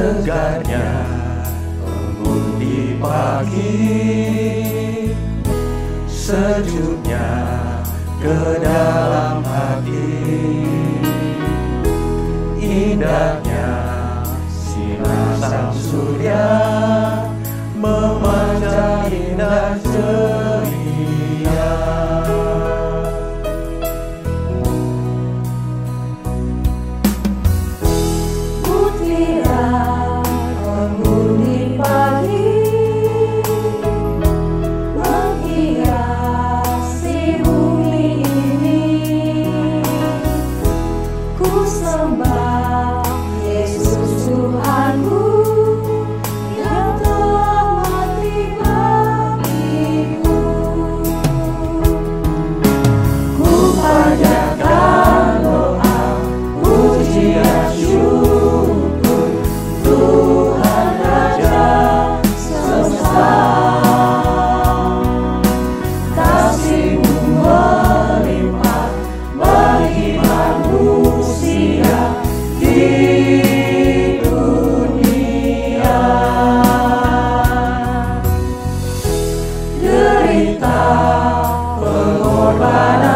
segarnya embun di pagi sejuknya ke dalam hati. Indahnya sinar sang surya memancar indah korban.